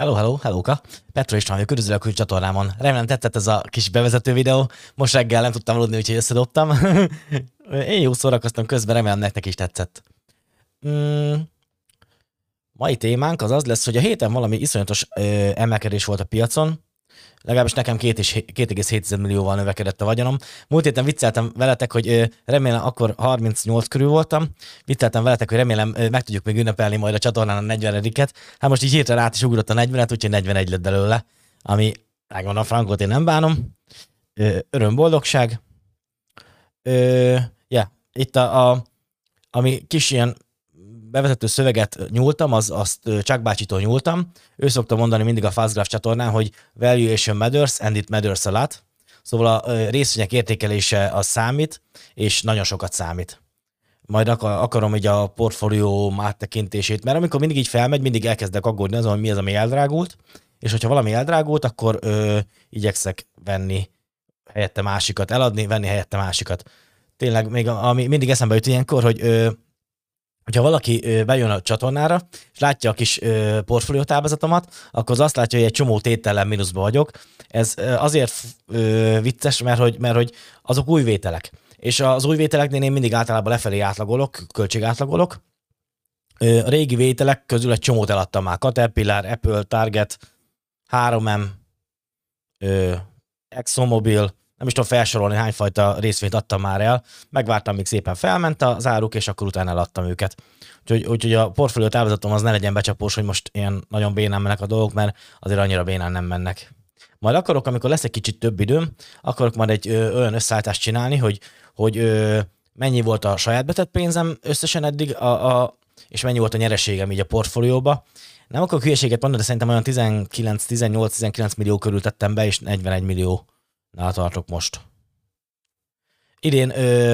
Hello, hello, hellóka. Petro István vagyok, üdvözlök a csatornámon. Remélem tetszett ez a kis bevezető videó. Most reggel nem tudtam aludni, úgyhogy összedobtam. Én jó szórakoztam közben, remélem nektek is tetszett. Mm. Mai témánk az az lesz, hogy a héten valami iszonyatos ö, emelkedés volt a piacon, legalábbis nekem 2,7 millióval növekedett a vagyonom. Múlt héten vicceltem veletek, hogy remélem akkor 38 körül voltam, vicceltem veletek, hogy remélem meg tudjuk még ünnepelni majd a csatornán a 40 -et. Hát most így hirtelen át is ugrott a 40-et, úgyhogy 41 lett belőle, ami megmondom, frankot én nem bánom. Öröm, boldogság. Ö, yeah. Itt a, a, ami kis ilyen bevezető szöveget nyúltam, az, azt Chuck bácsitól nyúltam. Ő szokta mondani mindig a Fastgraph csatornán, hogy valuation matters and it matters a lot. Szóval a részvények értékelése az számít, és nagyon sokat számít. Majd akarom így a portfólió áttekintését, mert amikor mindig így felmegy, mindig elkezdek aggódni azon, hogy mi az, ami eldrágult, és hogyha valami eldrágult, akkor ö, igyekszek venni helyette másikat, eladni, venni helyette másikat. Tényleg még ami mindig eszembe jut ilyenkor, hogy ö, hogyha valaki bejön a csatornára, és látja a kis portfólió táblázatomat, akkor az azt látja, hogy egy csomó tétellel mínuszba vagyok. Ez azért vicces, mert hogy, mert hogy azok új vételek. És az új vételeknél én mindig általában lefelé átlagolok, költségátlagolok. A régi vételek közül egy csomót eladtam már. Caterpillar, Apple, Target, 3M, ExxonMobil, nem is tudom felsorolni, hányfajta részvényt adtam már el, megvártam, míg szépen felment az áruk, és akkor utána eladtam őket. Úgyhogy, úgyhogy a portfólió táblázatom az ne legyen becsapós, hogy most ilyen nagyon bénán mennek a dolgok, mert azért annyira bénán nem mennek. Majd akarok, amikor lesz egy kicsit több időm, akarok majd egy ö, olyan összeállítást csinálni, hogy, hogy ö, mennyi volt a saját betett pénzem összesen eddig, a, a, és mennyi volt a nyereségem így a portfólióba. Nem akarok hülyeséget mondani, de szerintem olyan 19-18-19 millió körül tettem be, és 41 millió nál tartok most. Idén ö,